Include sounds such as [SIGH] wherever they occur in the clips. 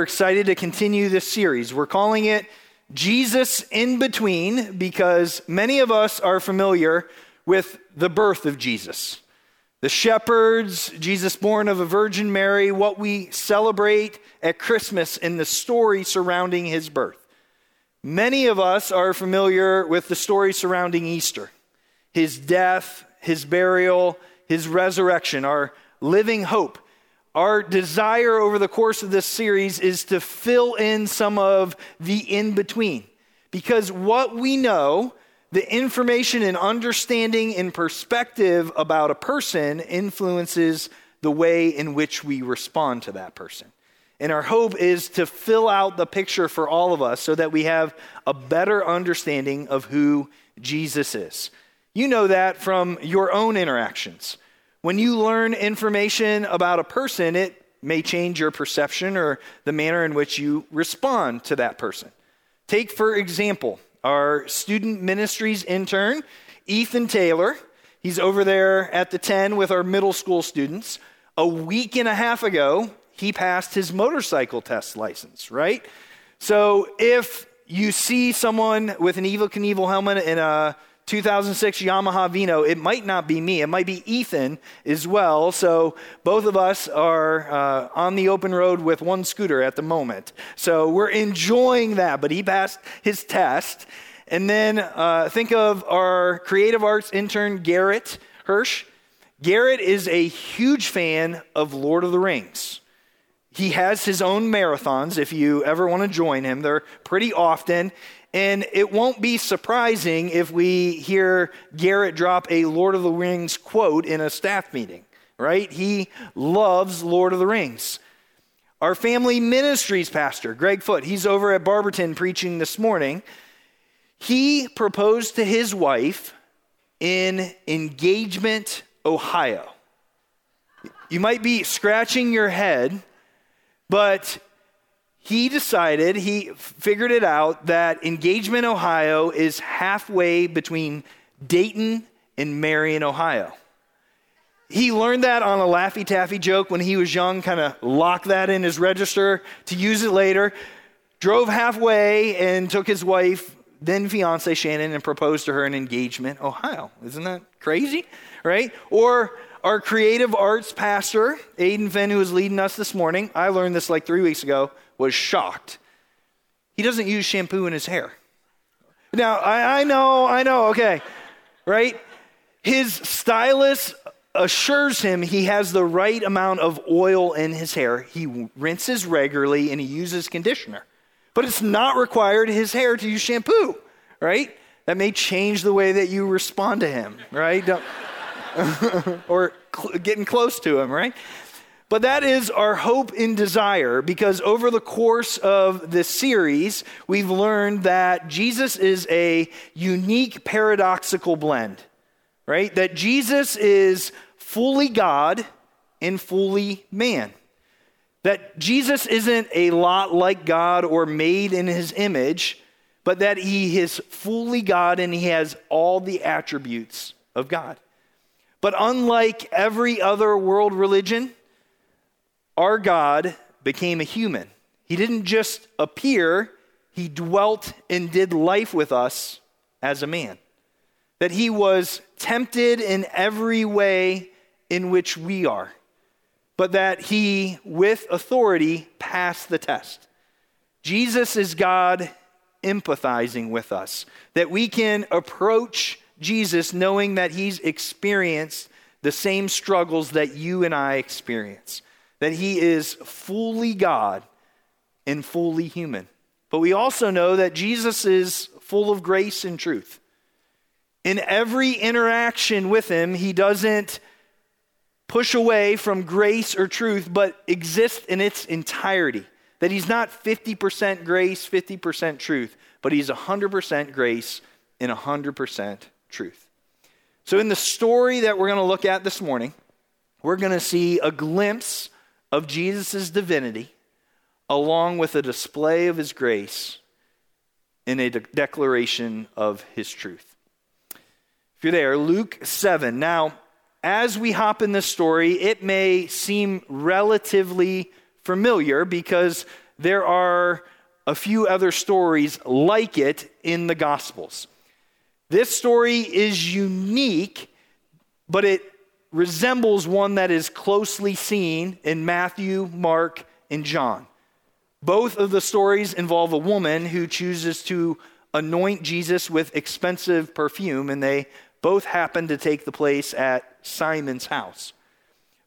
we're excited to continue this series. We're calling it Jesus in Between because many of us are familiar with the birth of Jesus. The shepherds, Jesus born of a Virgin Mary, what we celebrate at Christmas and the story surrounding his birth. Many of us are familiar with the story surrounding Easter his death, his burial, his resurrection, our living hope. Our desire over the course of this series is to fill in some of the in between. Because what we know the information and understanding and perspective about a person influences the way in which we respond to that person. And our hope is to fill out the picture for all of us so that we have a better understanding of who Jesus is. You know that from your own interactions. When you learn information about a person, it may change your perception or the manner in which you respond to that person. Take, for example, our student ministries intern, Ethan Taylor. He's over there at the 10 with our middle school students. A week and a half ago, he passed his motorcycle test license, right? So if you see someone with an Evel Knievel helmet and a 2006 Yamaha Vino, it might not be me. It might be Ethan as well. So both of us are uh, on the open road with one scooter at the moment. So we're enjoying that. But he passed his test. And then uh, think of our creative arts intern, Garrett Hirsch. Garrett is a huge fan of Lord of the Rings. He has his own marathons if you ever want to join him. They're pretty often. And it won't be surprising if we hear Garrett drop a Lord of the Rings quote in a staff meeting, right? He loves Lord of the Rings. Our family ministries pastor, Greg Foot, he's over at Barberton preaching this morning. He proposed to his wife in Engagement, Ohio. You might be scratching your head, but he decided, he figured it out, that Engagement, Ohio is halfway between Dayton and Marion, Ohio. He learned that on a Laffy Taffy joke when he was young, kind of locked that in his register to use it later. Drove halfway and took his wife, then fiance Shannon, and proposed to her in Engagement, Ohio. Isn't that crazy? Right? Or our creative arts pastor, Aiden Finn, who is leading us this morning, I learned this like three weeks ago, was shocked. He doesn't use shampoo in his hair. Now, I, I know, I know, okay, right? His stylist assures him he has the right amount of oil in his hair. He rinses regularly and he uses conditioner. But it's not required his hair to use shampoo, right? That may change the way that you respond to him, right? [LAUGHS] or cl- getting close to him, right? But that is our hope and desire because over the course of this series, we've learned that Jesus is a unique paradoxical blend, right? That Jesus is fully God and fully man. That Jesus isn't a lot like God or made in his image, but that he is fully God and he has all the attributes of God. But unlike every other world religion, our God became a human. He didn't just appear, he dwelt and did life with us as a man. That he was tempted in every way in which we are, but that he, with authority, passed the test. Jesus is God empathizing with us, that we can approach Jesus knowing that he's experienced the same struggles that you and I experience that he is fully God and fully human. But we also know that Jesus is full of grace and truth. In every interaction with him, he doesn't push away from grace or truth, but exists in its entirety. That he's not 50% grace, 50% truth, but he's 100% grace and 100% truth. So, in the story that we're going to look at this morning, we're going to see a glimpse of Jesus' divinity, along with a display of his grace in a de- declaration of his truth. If you're there, Luke 7. Now, as we hop in this story, it may seem relatively familiar because there are a few other stories like it in the Gospels. This story is unique, but it resembles one that is closely seen in Matthew, Mark, and John. Both of the stories involve a woman who chooses to anoint Jesus with expensive perfume, and they both happen to take the place at Simon's house.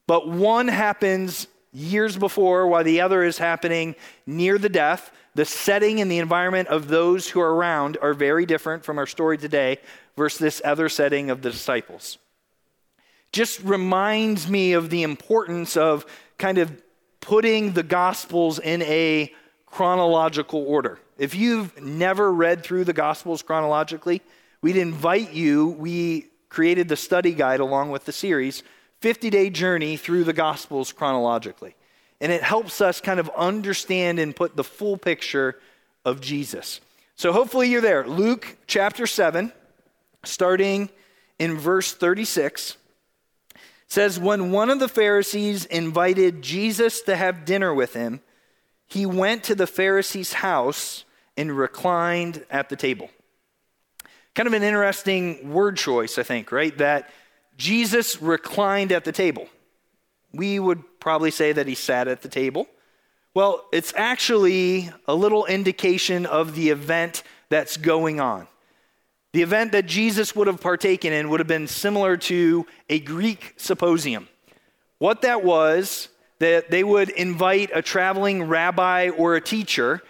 But one happens years before, while the other is happening near the death. The setting and the environment of those who are around are very different from our story today versus this other setting of the disciples. Just reminds me of the importance of kind of putting the Gospels in a chronological order. If you've never read through the Gospels chronologically, we'd invite you. We created the study guide along with the series 50 day journey through the Gospels chronologically. And it helps us kind of understand and put the full picture of Jesus. So hopefully you're there. Luke chapter 7, starting in verse 36, says When one of the Pharisees invited Jesus to have dinner with him, he went to the Pharisee's house and reclined at the table. Kind of an interesting word choice, I think, right? That Jesus reclined at the table. We would probably say that he sat at the table. Well, it's actually a little indication of the event that's going on. The event that Jesus would have partaken in would have been similar to a Greek symposium. What that was, that they would invite a traveling rabbi or a teacher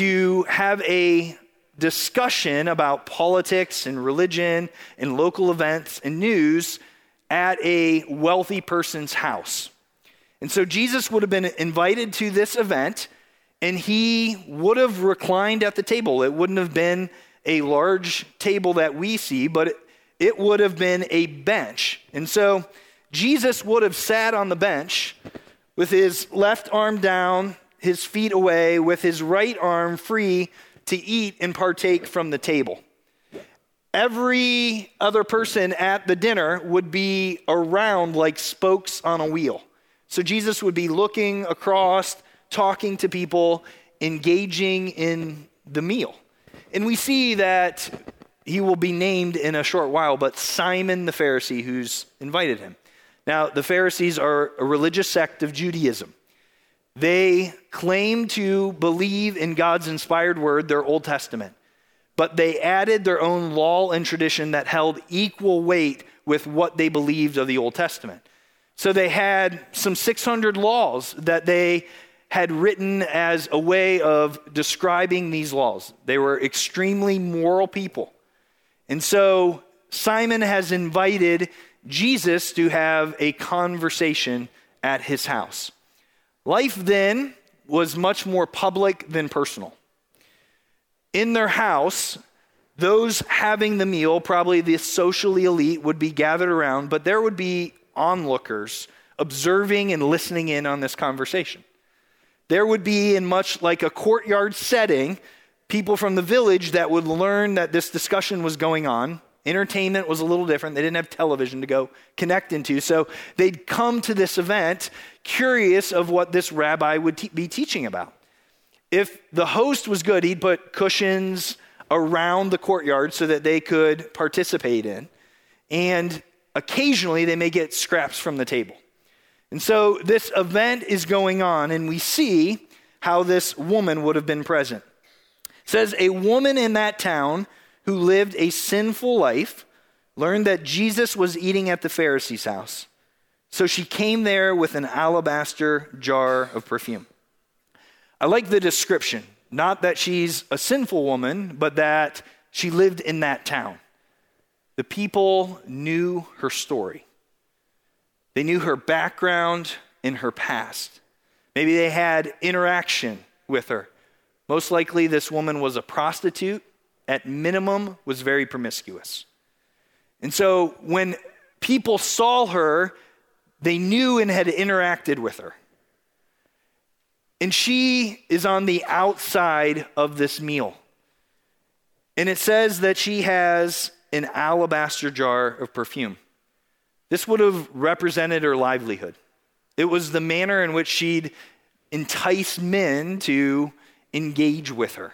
to have a discussion about politics and religion and local events and news at a wealthy person's house. And so Jesus would have been invited to this event and he would have reclined at the table. It wouldn't have been a large table that we see, but it, would have been a bench. And so Jesus would have sat on the bench with his left arm down, his feet away, with his right arm free to eat and partake from the table. Every other person at the dinner would be around like spokes on a wheel. So Jesus would be looking across, talking to people, engaging in the meal. And we see that he will be named in a short while, but Simon the Pharisee, who's invited him. Now, the Pharisees are a religious sect of Judaism. They claim to believe in God's inspired word, their Old Testament, but they added their own law and tradition that held equal weight with what they believed of the Old Testament. So they had some 600 laws that they had written as a way of describing these laws. They were extremely moral people. And so Simon has invited Jesus to have a conversation at his house. Life then was much more public than personal. In their house, those having the meal, probably the socially elite, would be gathered around, but there would be onlookers observing and listening in on this conversation. There would be, in much like a courtyard setting, people from the village that would learn that this discussion was going on Entertainment was a little different. They didn't have television to go connect into. So they'd come to this event curious of what this rabbi would te- be teaching about. If the host was good, he'd put cushions around the courtyard so that they could participate in. And occasionally they may get scraps from the table. And so this event is going on, and we see how this woman would have been present. It says, A woman in that town who lived a sinful life, learned that Jesus was eating at the Pharisee's house. So she came there with an alabaster jar of perfume. I like the description. Not that she's a sinful woman, but that she lived in that town. The people knew her story, they knew her background and her past. Maybe they had interaction with her. Most likely, this woman was a prostitute at minimum, was very promiscuous. And so when people saw her, they knew and had interacted with her. And she is on the outside of this meal. And it says that she has an alabaster jar of perfume. This would have represented her livelihood. It was the manner in which she'd entice men to engage with her.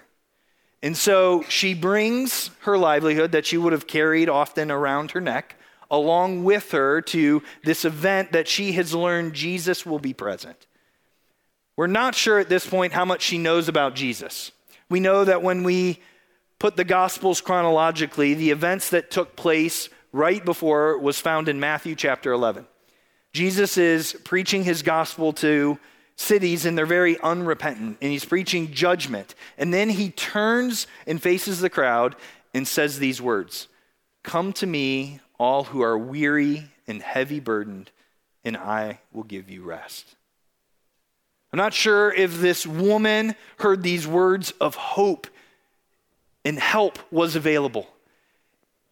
And so she brings her livelihood that she would have carried often around her neck along with her to this event that she has learned Jesus will be present. We're not sure at this point how much she knows about Jesus. We know that when we put the Gospels chronologically, the events that took place right before was found in Matthew chapter 11. Jesus is preaching his gospel to cities and they're very unrepentant and he's preaching judgment. And then he turns and faces the crowd and says these words Come to me, all who are weary and heavy burdened, and I will give you rest. I'm not sure if this woman heard these words of hope and help was available.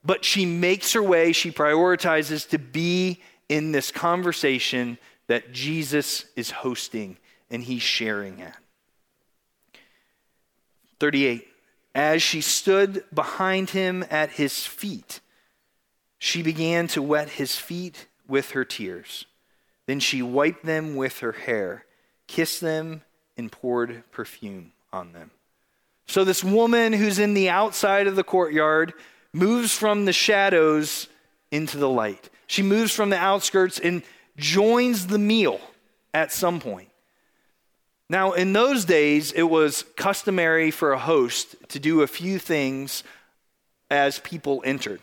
But she makes her way, she prioritizes to be in this conversation that Jesus is hosting and he's sharing at. 38. As she stood behind him at his feet, she began to wet his feet with her tears. Then she wiped them with her hair, kissed them, and poured perfume on them. So, this woman who's in the outside of the courtyard moves from the shadows into the light. She moves from the outskirts and joins the meal at some point. Now, in those days, it was customary for a host to do a few things as people entered.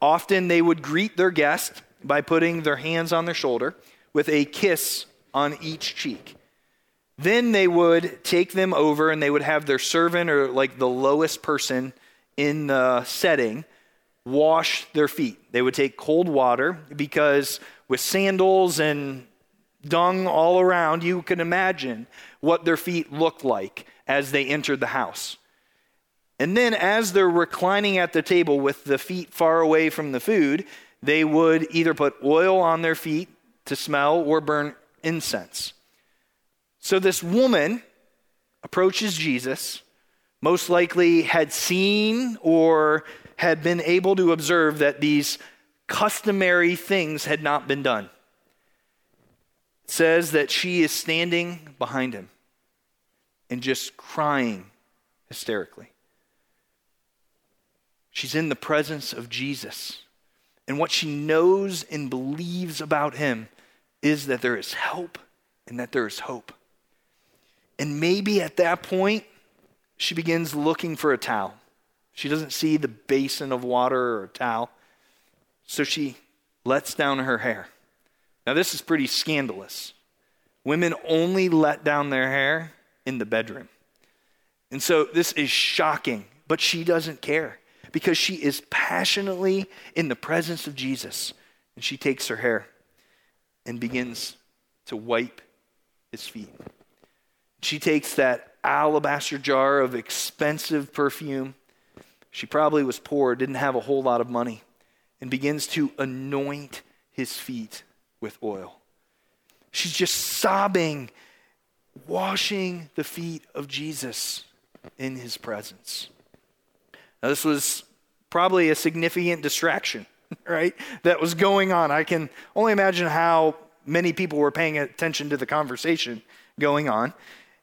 Often they would greet their guest by putting their hands on their shoulder with a kiss on each cheek. Then they would take them over and they would have their servant or like the lowest person in the setting wash their feet. They would take cold water because with sandals and dung all around, you can imagine what their feet looked like as they entered the house. And then, as they're reclining at the table with the feet far away from the food, they would either put oil on their feet to smell or burn incense. So, this woman approaches Jesus, most likely had seen or had been able to observe that these customary things had not been done. It says that she is standing behind him and just crying hysterically. She's in the presence of Jesus. And what she knows and believes about him is that there is help and that there is hope. And maybe at that point, she begins looking for a towel. She doesn't see the basin of water or a towel. So she lets down her hair. Now, this is pretty scandalous. Women only let down their hair in the bedroom. And so this is shocking, but she doesn't care because she is passionately in the presence of Jesus. And she takes her hair and begins to wipe his feet. She takes that alabaster jar of expensive perfume. She probably was poor, didn't have a whole lot of money, and begins to anoint his feet with oil. She's just sobbing, washing the feet of Jesus in his presence. Now, this was probably a significant distraction, [LAUGHS] right? That was going on. I can only imagine how many people were paying attention to the conversation going on.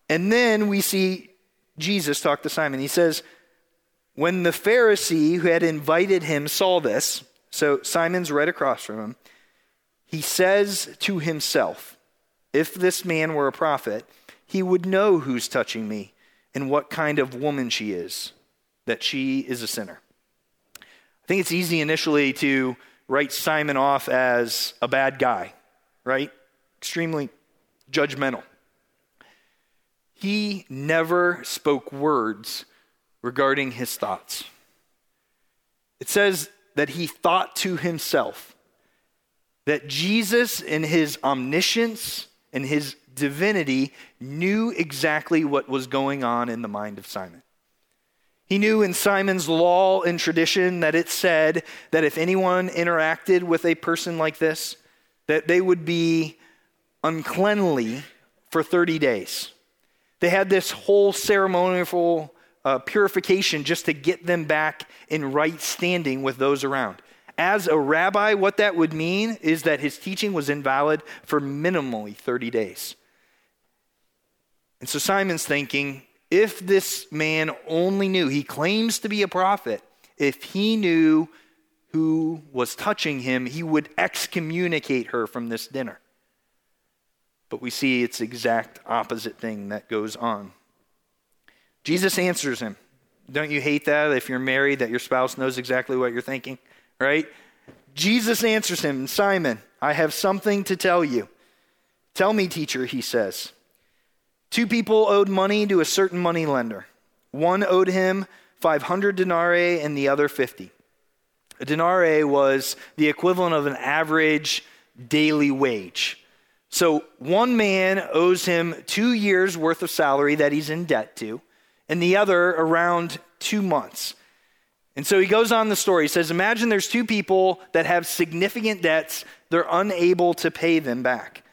And then we see Jesus talk to Simon. He says, When the Pharisee who had invited him saw this, so Simon's right across from him, he says to himself, If this man were a prophet, he would know who's touching me and what kind of woman she is that she is a sinner. I think it's easy initially to write Simon off as a bad guy, right? Extremely judgmental. He never spoke words regarding his thoughts. It says that he thought to himself that Jesus, in his omniscience and his divinity, knew exactly what was going on in the mind of Simon. He knew in Simon's law and tradition that it said that if anyone interacted with a person like this, that they would be uncleanly for 30 days. They had this whole ceremonial uh, purification just to get them back in right standing with those around. As a rabbi, what that would mean is that his teaching was invalid for minimally 30 days. And so Simon's thinking if this man only knew, he claims to be a prophet, if he knew who was touching him, he would excommunicate her from this dinner. But we see it's exact opposite thing that goes on. Jesus answers him. Don't you hate that if you're married that your spouse knows exactly what you're thinking, right? Jesus answers him, Simon, I have something to tell you. Tell me, teacher, he says. Two people owed money to a certain money lender. One owed him 500 denarii and the other 50. A denarii was the equivalent of an average daily wage. So one man owes him two years' worth of salary that he's in debt to, and the other around two months. And so he goes on the story. He says, Imagine there's two people that have significant debts, they're unable to pay them back.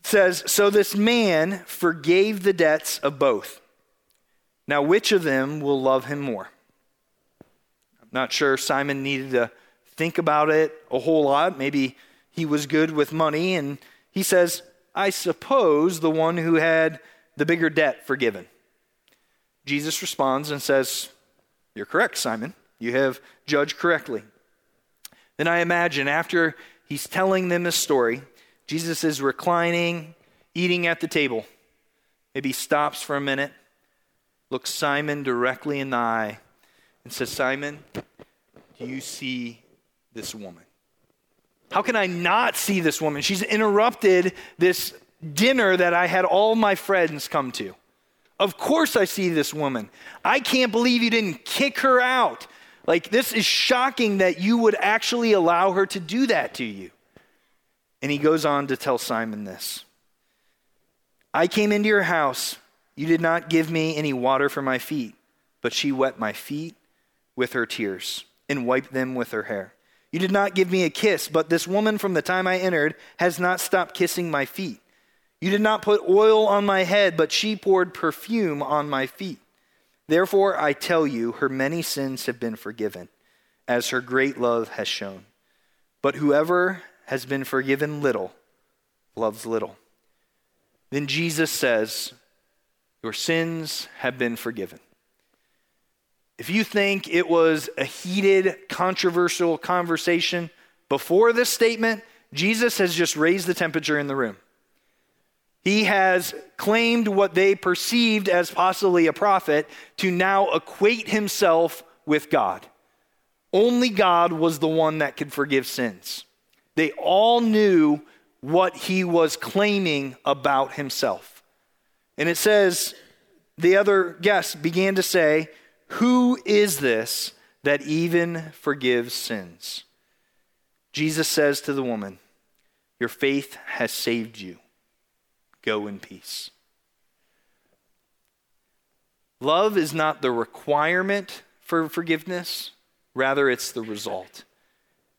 It says, So this man forgave the debts of both. Now, which of them will love him more? I'm not sure Simon needed to think about it a whole lot. Maybe he was good with money. And he says, I suppose the one who had the bigger debt forgiven. Jesus responds and says, You're correct, Simon. You have judged correctly. Then I imagine after he's telling them this story, Jesus is reclining, eating at the table. Maybe stops for a minute, looks Simon directly in the eye, and says, Simon, do you see this woman? How can I not see this woman? She's interrupted this dinner that I had all my friends come to. Of course, I see this woman. I can't believe you didn't kick her out. Like, this is shocking that you would actually allow her to do that to you. And he goes on to tell Simon this I came into your house. You did not give me any water for my feet, but she wet my feet with her tears and wiped them with her hair. You did not give me a kiss, but this woman from the time I entered has not stopped kissing my feet. You did not put oil on my head, but she poured perfume on my feet. Therefore, I tell you, her many sins have been forgiven, as her great love has shown. But whoever has been forgiven little loves little. Then Jesus says, Your sins have been forgiven. If you think it was a heated, controversial conversation before this statement, Jesus has just raised the temperature in the room. He has claimed what they perceived as possibly a prophet to now equate himself with God. Only God was the one that could forgive sins. They all knew what he was claiming about himself. And it says, the other guests began to say, Who is this that even forgives sins? Jesus says to the woman, Your faith has saved you. Go in peace. Love is not the requirement for forgiveness, rather, it's the result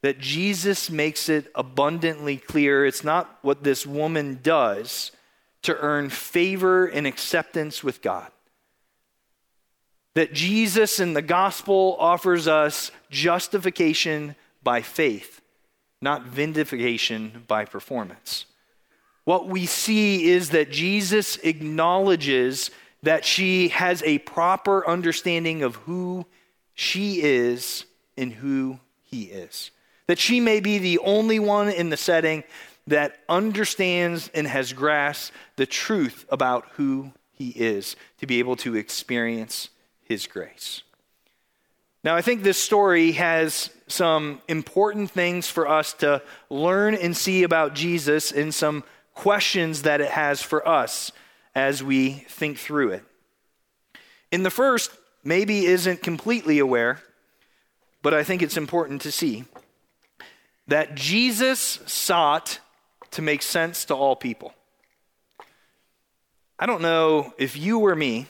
that Jesus makes it abundantly clear it's not what this woman does to earn favor and acceptance with God. That Jesus in the gospel offers us justification by faith, not vindication by performance. What we see is that Jesus acknowledges that she has a proper understanding of who she is and who he is that she may be the only one in the setting that understands and has grasped the truth about who he is to be able to experience his grace. Now, I think this story has some important things for us to learn and see about Jesus and some questions that it has for us as we think through it. In the first, maybe isn't completely aware, but I think it's important to see that Jesus sought to make sense to all people. I don't know if you were me,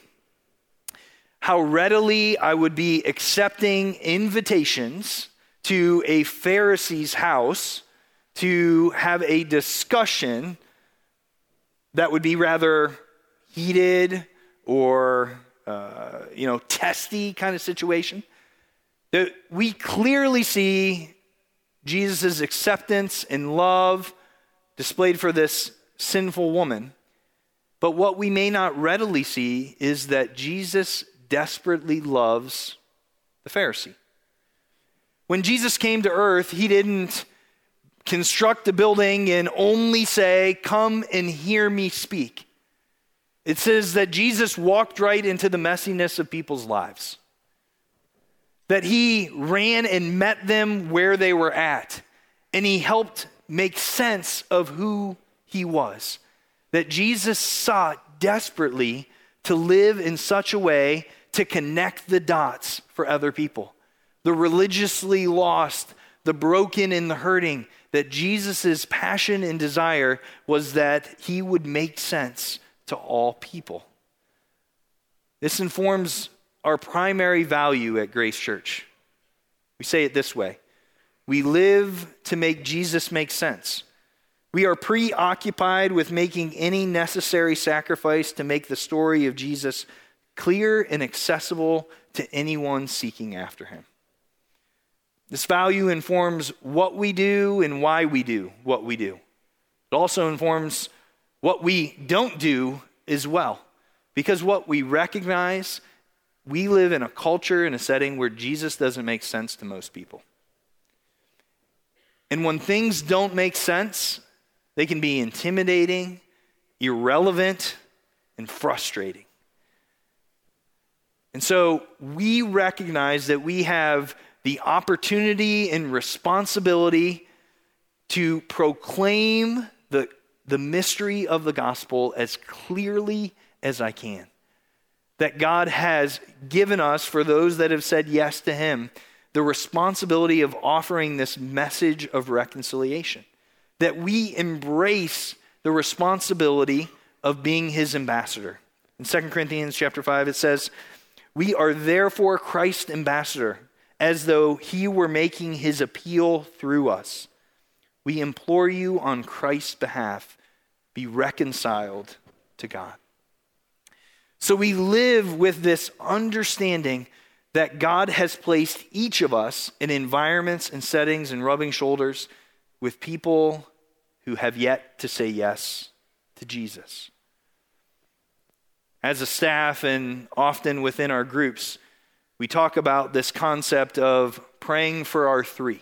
how readily I would be accepting invitations to a Pharisee's house to have a discussion that would be rather heated or uh, you know testy kind of situation that we clearly see Jesus' acceptance and love displayed for this sinful woman. But what we may not readily see is that Jesus desperately loves the Pharisee. When Jesus came to earth, he didn't construct a building and only say, Come and hear me speak. It says that Jesus walked right into the messiness of people's lives, that he ran and met them where they were at, and he helped make sense of who he was. That Jesus sought desperately to live in such a way to connect the dots for other people. The religiously lost, the broken, and the hurting. That Jesus' passion and desire was that he would make sense to all people. This informs our primary value at Grace Church. We say it this way We live to make Jesus make sense. We are preoccupied with making any necessary sacrifice to make the story of Jesus clear and accessible to anyone seeking after him. This value informs what we do and why we do what we do. It also informs what we don't do as well. Because what we recognize, we live in a culture, in a setting where Jesus doesn't make sense to most people. And when things don't make sense, they can be intimidating, irrelevant, and frustrating. And so we recognize that we have the opportunity and responsibility to proclaim the, the mystery of the gospel as clearly as I can. That God has given us, for those that have said yes to Him, the responsibility of offering this message of reconciliation that we embrace the responsibility of being his ambassador. In 2 Corinthians chapter 5 it says, "We are therefore Christ's ambassador, as though he were making his appeal through us. We implore you on Christ's behalf, be reconciled to God." So we live with this understanding that God has placed each of us in environments and settings and rubbing shoulders with people who have yet to say yes to Jesus. As a staff and often within our groups, we talk about this concept of praying for our three.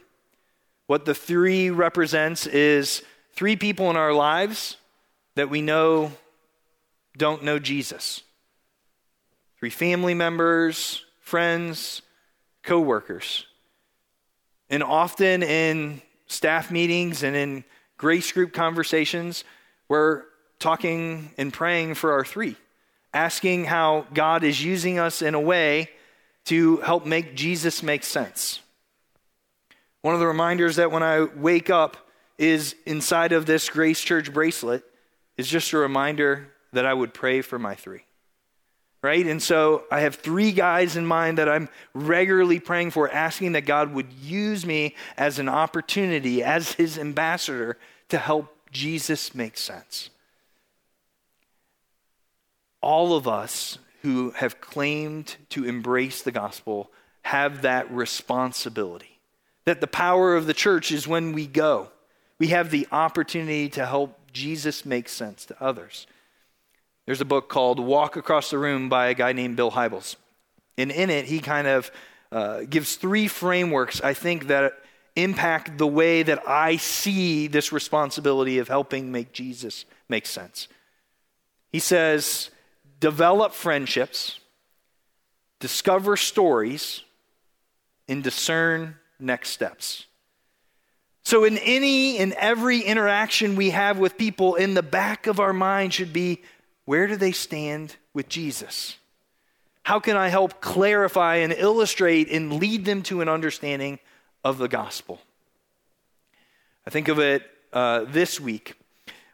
What the three represents is three people in our lives that we know don't know Jesus. Three family members, friends, coworkers. And often in staff meetings and in grace group conversations, we're talking and praying for our three, asking how God is using us in a way to help make Jesus make sense. One of the reminders that when I wake up is inside of this Grace Church bracelet is just a reminder that I would pray for my three right? And so I have three guys in mind that I'm regularly praying for, asking that God would use me as an opportunity, as his ambassador, to help Jesus make sense. All of us who have claimed to embrace the gospel have that responsibility. That the power of the church is when we go. We have the opportunity to help Jesus make sense to others. There's a book called Walk Across the Room by a guy named Bill Hybels. And in it, he kind of uh, gives three frameworks, I think, that impact the way that I see this responsibility of helping make Jesus make sense. He says, develop friendships, discover stories, and discern next steps. So, in any and every interaction we have with people, in the back of our mind should be where do they stand with Jesus? How can I help clarify and illustrate and lead them to an understanding of the gospel? I think of it uh, this week.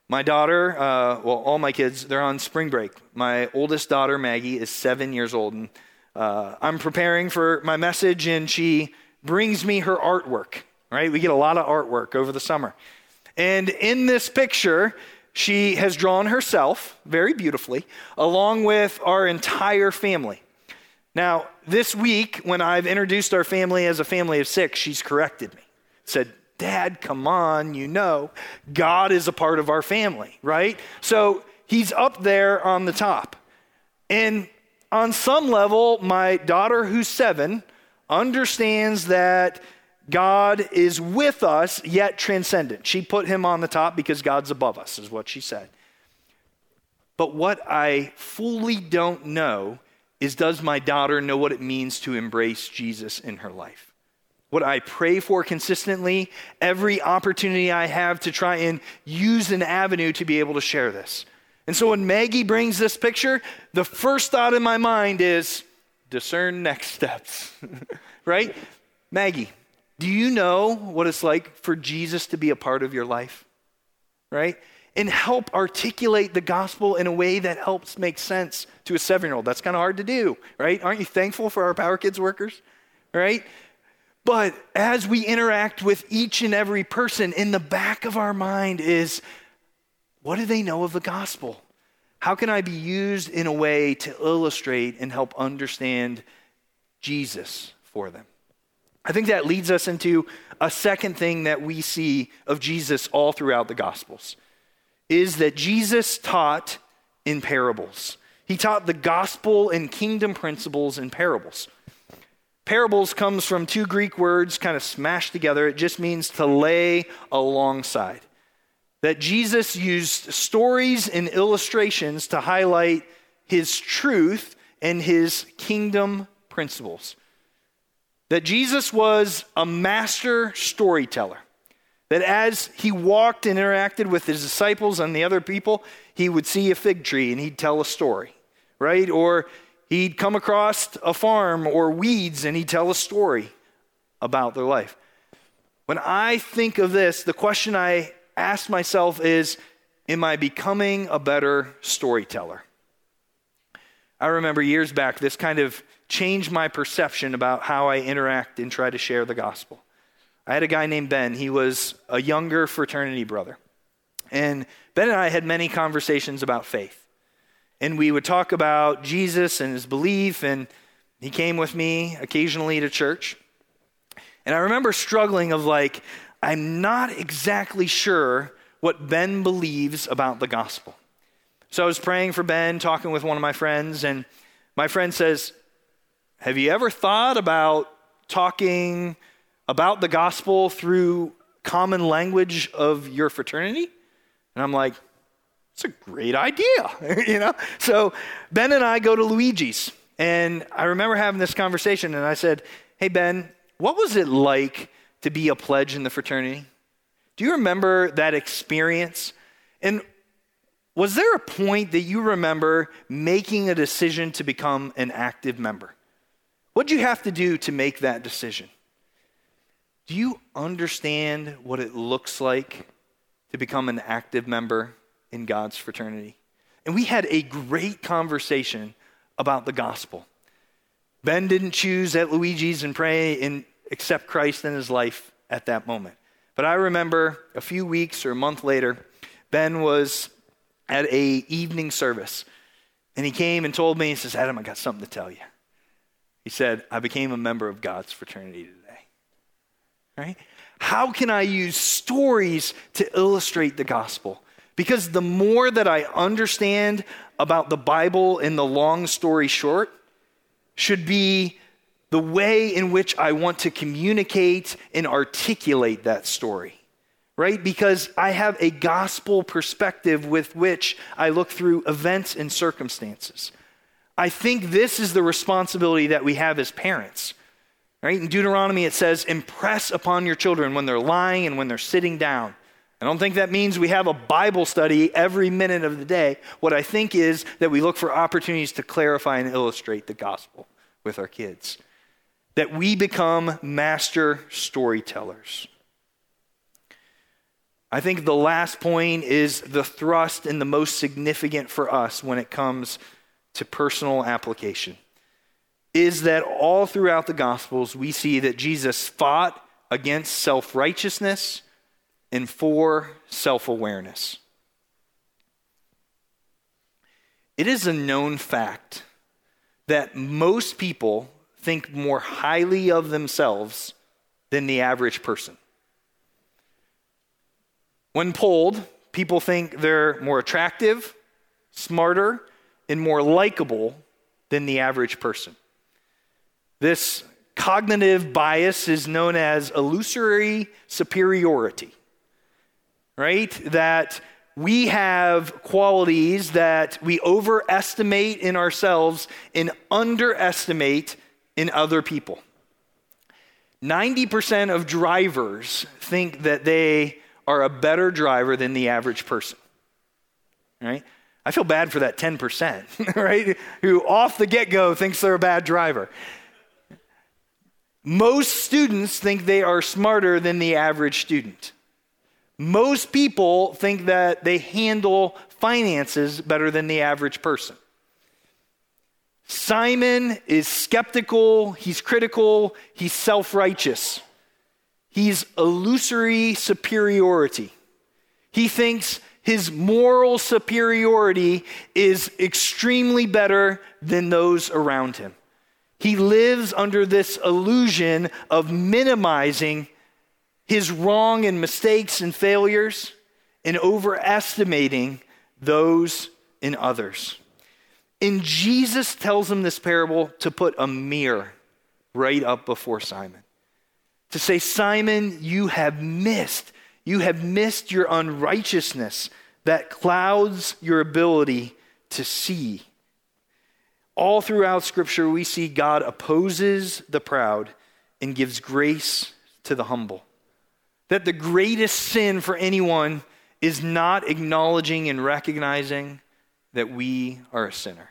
My daughter, uh, well, all my kids, they're on spring break. My oldest daughter, Maggie, is seven years old. And uh, I'm preparing for my message, and she brings me her artwork, right? We get a lot of artwork over the summer. And in this picture, she has drawn herself very beautifully, along with our entire family. Now, this week, when I've introduced our family as a family of six, she's corrected me. Said, Dad, come on, you know, God is a part of our family, right? So he's up there on the top. And on some level, my daughter, who's seven, understands that God is with us, yet transcendent. She put him on the top because God's above us, is what she said. But what I fully don't know is does my daughter know what it means to embrace Jesus in her life? What I pray for consistently, every opportunity I have to try and use an avenue to be able to share this. And so when Maggie brings this picture, the first thought in my mind is discern next steps, [LAUGHS] right? Maggie, do you know what it's like for Jesus to be a part of your life? Right? And help articulate the gospel in a way that helps make sense to a seven year old. That's kind of hard to do, right? Aren't you thankful for our Power Kids workers? Right? But as we interact with each and every person, in the back of our mind is what do they know of the gospel? How can I be used in a way to illustrate and help understand Jesus for them? I think that leads us into a second thing that we see of Jesus all throughout the Gospels is that Jesus taught in parables. He taught the gospel and kingdom principles in parables. Parables comes from two Greek words kind of smashed together. It just means to lay alongside. That Jesus used stories and illustrations to highlight his truth and his kingdom principles that Jesus was a master storyteller. That as he walked and interacted with his disciples and the other people, he would see a fig tree and he'd tell a story, right? Or he'd come across a farm or weeds and he'd tell a story about their life. When I think of this, the question I ask myself is Am I becoming a better storyteller? I remember years back, this kind of changed my perception about how I interact and try to share the gospel. I had a guy named Ben. He was a younger fraternity brother. And Ben and I had many conversations about faith. And we would talk about Jesus and his belief, and he came with me occasionally to church. And I remember struggling of like, I'm not exactly sure what Ben believes about the gospel. So I was praying for Ben, talking with one of my friends, and my friend says, have you ever thought about talking about the gospel through common language of your fraternity? And I'm like, it's a great idea, [LAUGHS] you know? So Ben and I go to Luigi's, and I remember having this conversation, and I said, Hey, Ben, what was it like to be a pledge in the fraternity? Do you remember that experience? And was there a point that you remember making a decision to become an active member? What'd you have to do to make that decision? Do you understand what it looks like to become an active member in God's fraternity? And we had a great conversation about the gospel. Ben didn't choose at Luigi's and pray and accept Christ in his life at that moment. But I remember a few weeks or a month later, Ben was at a evening service and he came and told me, he says, Adam, I got something to tell you. He said, I became a member of God's fraternity today. Right? How can I use stories to illustrate the gospel? Because the more that I understand about the Bible in the long story short, should be the way in which I want to communicate and articulate that story. Right? Because I have a gospel perspective with which I look through events and circumstances. I think this is the responsibility that we have as parents. Right? In Deuteronomy, it says, impress upon your children when they're lying and when they're sitting down. I don't think that means we have a Bible study every minute of the day. What I think is that we look for opportunities to clarify and illustrate the gospel with our kids. That we become master storytellers. I think the last point is the thrust and the most significant for us when it comes to personal application is that all throughout the Gospels, we see that Jesus fought against self righteousness and for self awareness. It is a known fact that most people think more highly of themselves than the average person. When polled, people think they're more attractive, smarter, and more likable than the average person. This cognitive bias is known as illusory superiority, right? That we have qualities that we overestimate in ourselves and underestimate in other people. 90% of drivers think that they are a better driver than the average person. Right? I feel bad for that 10%, [LAUGHS] right? Who off the get go thinks they're a bad driver. Most students think they are smarter than the average student. Most people think that they handle finances better than the average person. Simon is skeptical, he's critical, he's self righteous. He's illusory superiority. He thinks his moral superiority is extremely better than those around him. He lives under this illusion of minimizing his wrong and mistakes and failures and overestimating those in others. And Jesus tells him this parable to put a mirror right up before Simon. To say, Simon, you have missed. You have missed your unrighteousness that clouds your ability to see. All throughout Scripture, we see God opposes the proud and gives grace to the humble. That the greatest sin for anyone is not acknowledging and recognizing that we are a sinner.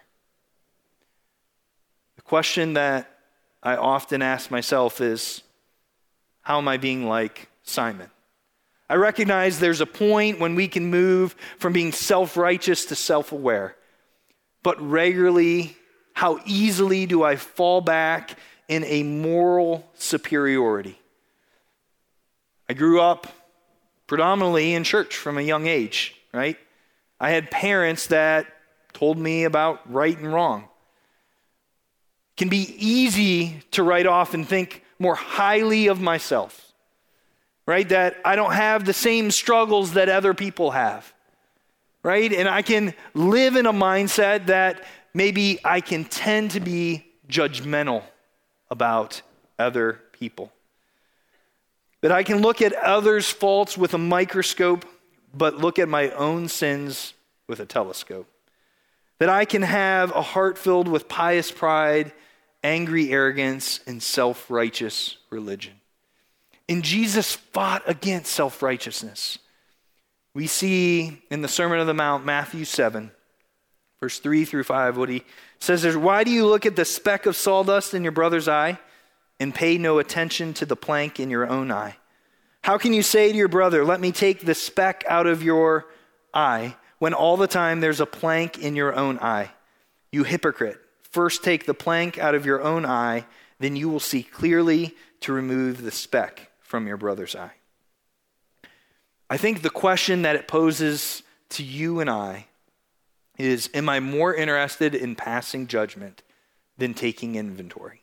The question that I often ask myself is how am I being like Simon? I recognize there's a point when we can move from being self righteous to self aware. But regularly, how easily do I fall back in a moral superiority? I grew up predominantly in church from a young age, right? I had parents that told me about right and wrong It can be easy to write off and think more highly of myself, right? That I don't have the same struggles that other people have, right? And I can live in a mindset that maybe I can tend to be judgmental about other people. That I can look at others' faults with a microscope, but look at my own sins with a telescope. That I can have a heart filled with pious pride angry arrogance, and self righteous religion. And Jesus fought against self righteousness. We see in the Sermon on the Mount, Matthew 7, verse 3 through 5, what he says is Why do you look at the speck of sawdust in your brother's eye and pay no attention to the plank in your own eye? How can you say to your brother, Let me take the speck out of your eye, when all the time there's a plank in your own eye? You hypocrite. First take the plank out of your own eye, then you will see clearly to remove the speck from your brother's eye. I think the question that it poses to you and I is Am I more interested in passing judgment than taking inventory?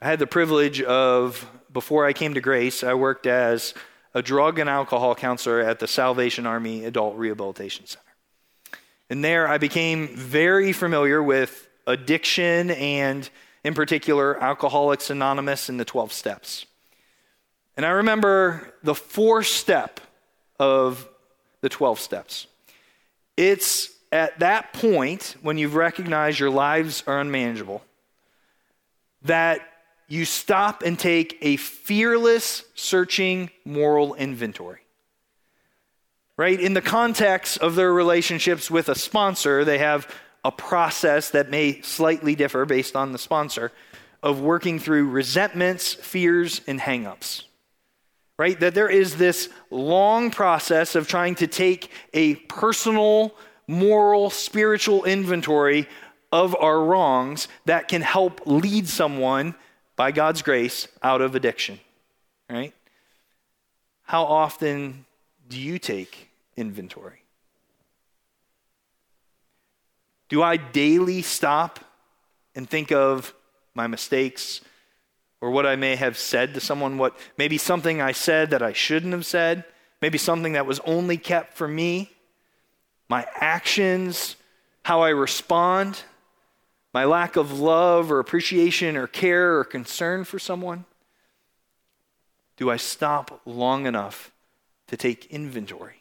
I had the privilege of, before I came to Grace, I worked as a drug and alcohol counselor at the Salvation Army Adult Rehabilitation Center. And there I became very familiar with addiction and, in particular, Alcoholics Anonymous and the 12 steps. And I remember the fourth step of the 12 steps. It's at that point, when you've recognized your lives are unmanageable, that you stop and take a fearless, searching moral inventory right? In the context of their relationships with a sponsor, they have a process that may slightly differ based on the sponsor of working through resentments, fears, and hangups. Right? That there is this long process of trying to take a personal, moral, spiritual inventory of our wrongs that can help lead someone, by God's grace, out of addiction. Right? How often do you take inventory? Do I daily stop and think of my mistakes or what I may have said to someone? What maybe something I said that I shouldn't have said? Maybe something that was only kept for me? my actions, how I respond, my lack of love or appreciation or care or concern for someone? Do I stop long enough to take inventory?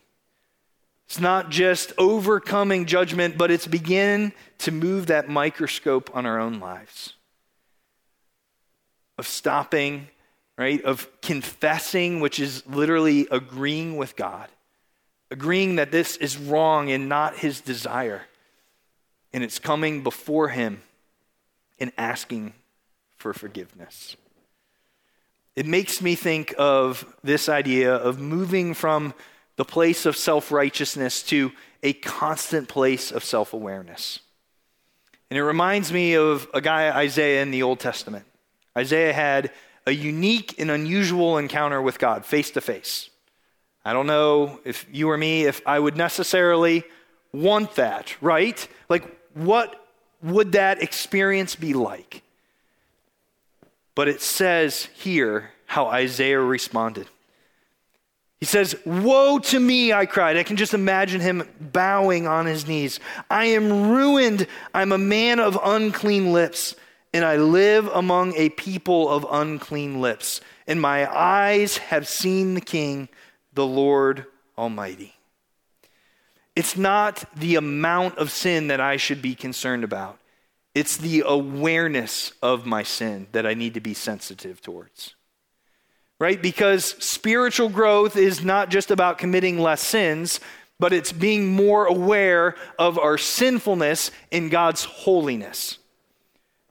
It's not just overcoming judgment, but it's begin to move that microscope on our own lives. Of stopping, right? Of confessing, which is literally agreeing with God, agreeing that this is wrong and not his desire. And it's coming before him and asking for forgiveness. It makes me think of this idea of moving from the place of self righteousness to a constant place of self awareness. And it reminds me of a guy, Isaiah, in the Old Testament. Isaiah had a unique and unusual encounter with God face to face. I don't know if you or me, if I would necessarily want that, right? Like, what would that experience be like? But it says here how Isaiah responded. He says, Woe to me, I cried. I can just imagine him bowing on his knees. I am ruined. I'm a man of unclean lips, and I live among a people of unclean lips. And my eyes have seen the King, the Lord Almighty. It's not the amount of sin that I should be concerned about. It's the awareness of my sin that I need to be sensitive towards right? Because spiritual growth is not just about committing less sins, but it's being more aware of our sinfulness in God's holiness.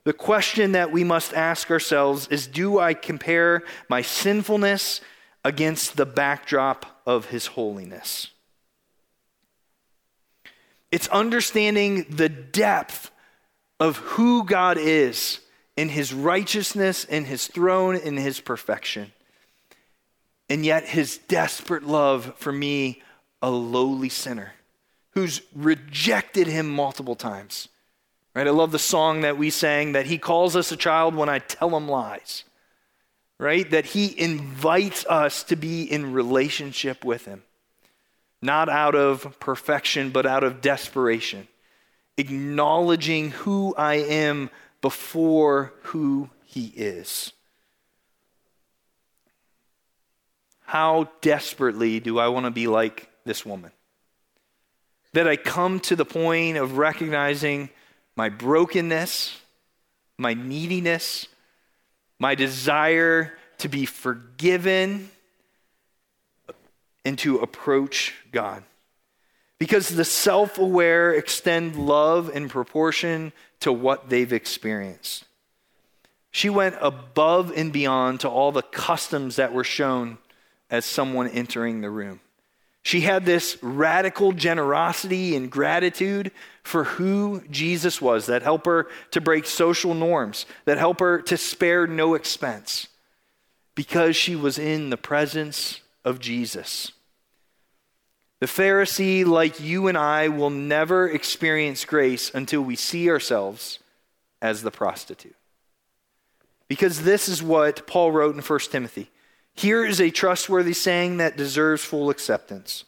The question that we must ask ourselves is Do I compare my sinfulness against the backdrop of His holiness? It's understanding the depth of who God is in His righteousness, in His throne, in His perfection and yet his desperate love for me, a lowly sinner who's rejected him multiple times. Right? I love the song that we sang that he calls us a child when I tell him lies. Right? That he invites us to be in relationship with him. Not out of perfection, but out of desperation. Acknowledging who I am before who he is. How desperately do I want to be like this woman? That I come to the point of recognizing my brokenness, my neediness, my desire to be forgiven, and to approach God. Because the self aware extend love in proportion to what they've experienced. She went above and beyond to all the customs that were shown as someone entering the room. She had this radical generosity and gratitude for who Jesus was that help her to break social norms, that help her to spare no expense because she was in the presence of Jesus. The Pharisee, like you and I, will never experience grace until we see ourselves as the prostitute. Because this is what Paul wrote in 1 Timothy. Here is a trustworthy saying that deserves full acceptance.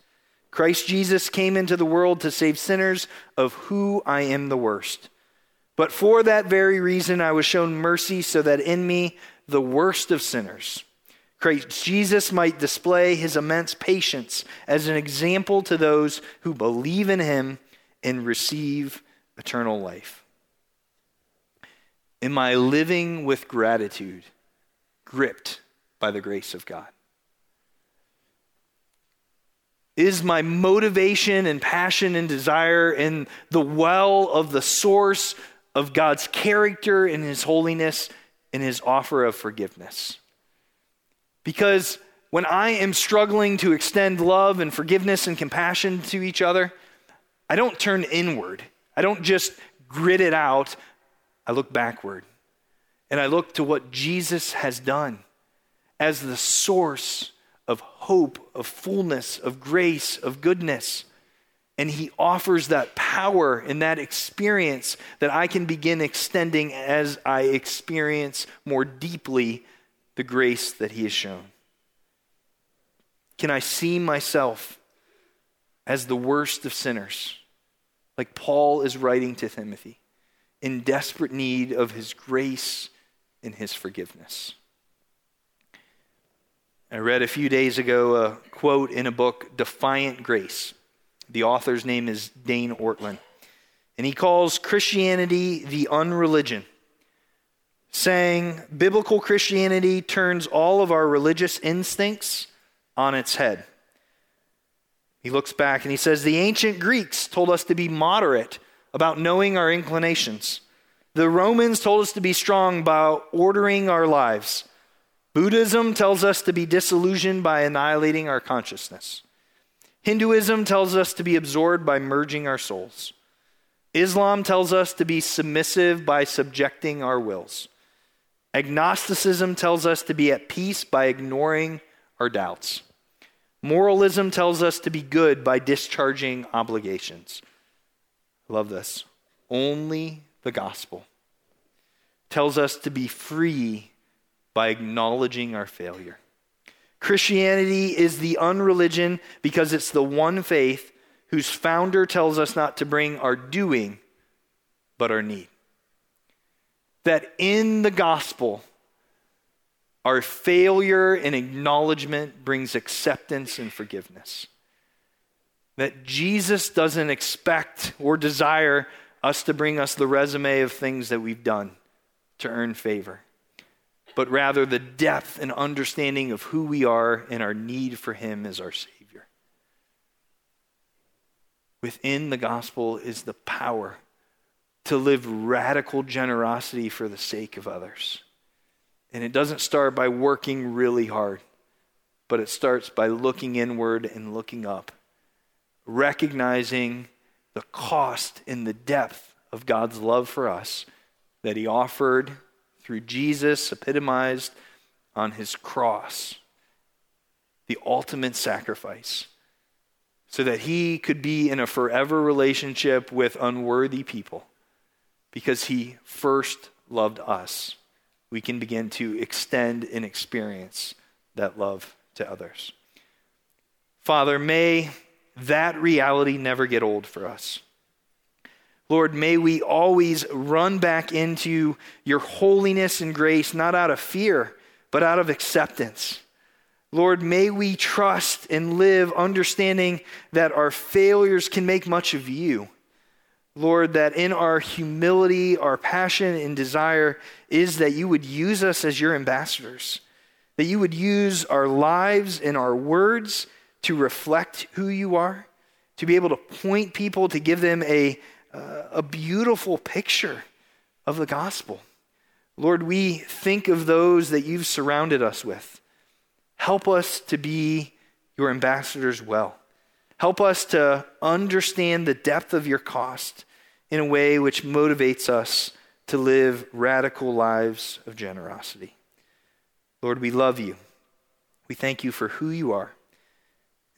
Christ Jesus came into the world to save sinners, of who I am the worst. But for that very reason, I was shown mercy so that in me, the worst of sinners, Christ Jesus might display his immense patience as an example to those who believe in him and receive eternal life. Am I living with gratitude, gripped by the grace of God? Is my motivation and passion and desire in the well of the source of God's character and His holiness and His offer of forgiveness? Because when I am struggling to extend love and forgiveness and compassion to each other, I don't turn inward. I don't just grit it out. I look backward. And I look to what Jesus has done as the source of hope, of fullness, of grace, of goodness. And he offers that power and that experience that I can begin extending as I experience more deeply the grace that he has shown. Can I see myself as the worst of sinners, like Paul is writing to Timothy, in desperate need of his grace and his forgiveness. I read a few days ago a quote in a book, Defiant Grace. The author's name is Dane Ortlund. And he calls Christianity the unreligion, saying biblical Christianity turns all of our religious instincts on its head. He looks back and he says, The ancient Greeks told us to be moderate about knowing our inclinations. The Romans told us to be strong by ordering our lives. Buddhism tells us to be disillusioned by annihilating our consciousness. Hinduism tells us to be absorbed by merging our souls. Islam tells us to be submissive by subjecting our wills. Agnosticism tells us to be at peace by ignoring our doubts. Moralism tells us to be good by discharging obligations. love this. Only the gospel tells us to be free by acknowledging our failure. Christianity is the unreligion because it's the one faith whose founder tells us not to bring our doing, but our need. That in the gospel, our failure and acknowledgement brings acceptance and forgiveness. That Jesus doesn't expect or desire us to bring us the resume of things that we've done to earn favor, but rather the depth and understanding of who we are and our need for Him as our Savior. Within the gospel is the power to live radical generosity for the sake of others. And it doesn't start by working really hard, but it starts by looking inward and looking up, recognizing the cost and the depth of God's love for us that He offered through Jesus, epitomized on His cross, the ultimate sacrifice, so that He could be in a forever relationship with unworthy people because He first loved us we can begin to extend and experience that love to others. Father, may that reality never get old for us. Lord, may we always run back into your holiness and grace, not out of fear, but out of acceptance. Lord, may we trust and live understanding that our failures can make much of you Lord, that in our humility, our passion and desire is that you would use us as your ambassadors, that you would use our lives and our words to reflect who you are, to be able to point people, to give them a, uh, a beautiful picture of the gospel. Lord, we think of those that you've surrounded us with. Help us to be your ambassadors well. Help us to understand the depth of your cost in a way which motivates us to live radical lives of generosity. Lord, we love you. We thank you for who you are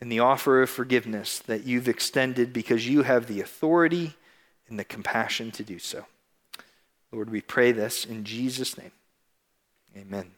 and the offer of forgiveness that you've extended because you have the authority and the compassion to do so. Lord, we pray this in Jesus' name. Amen.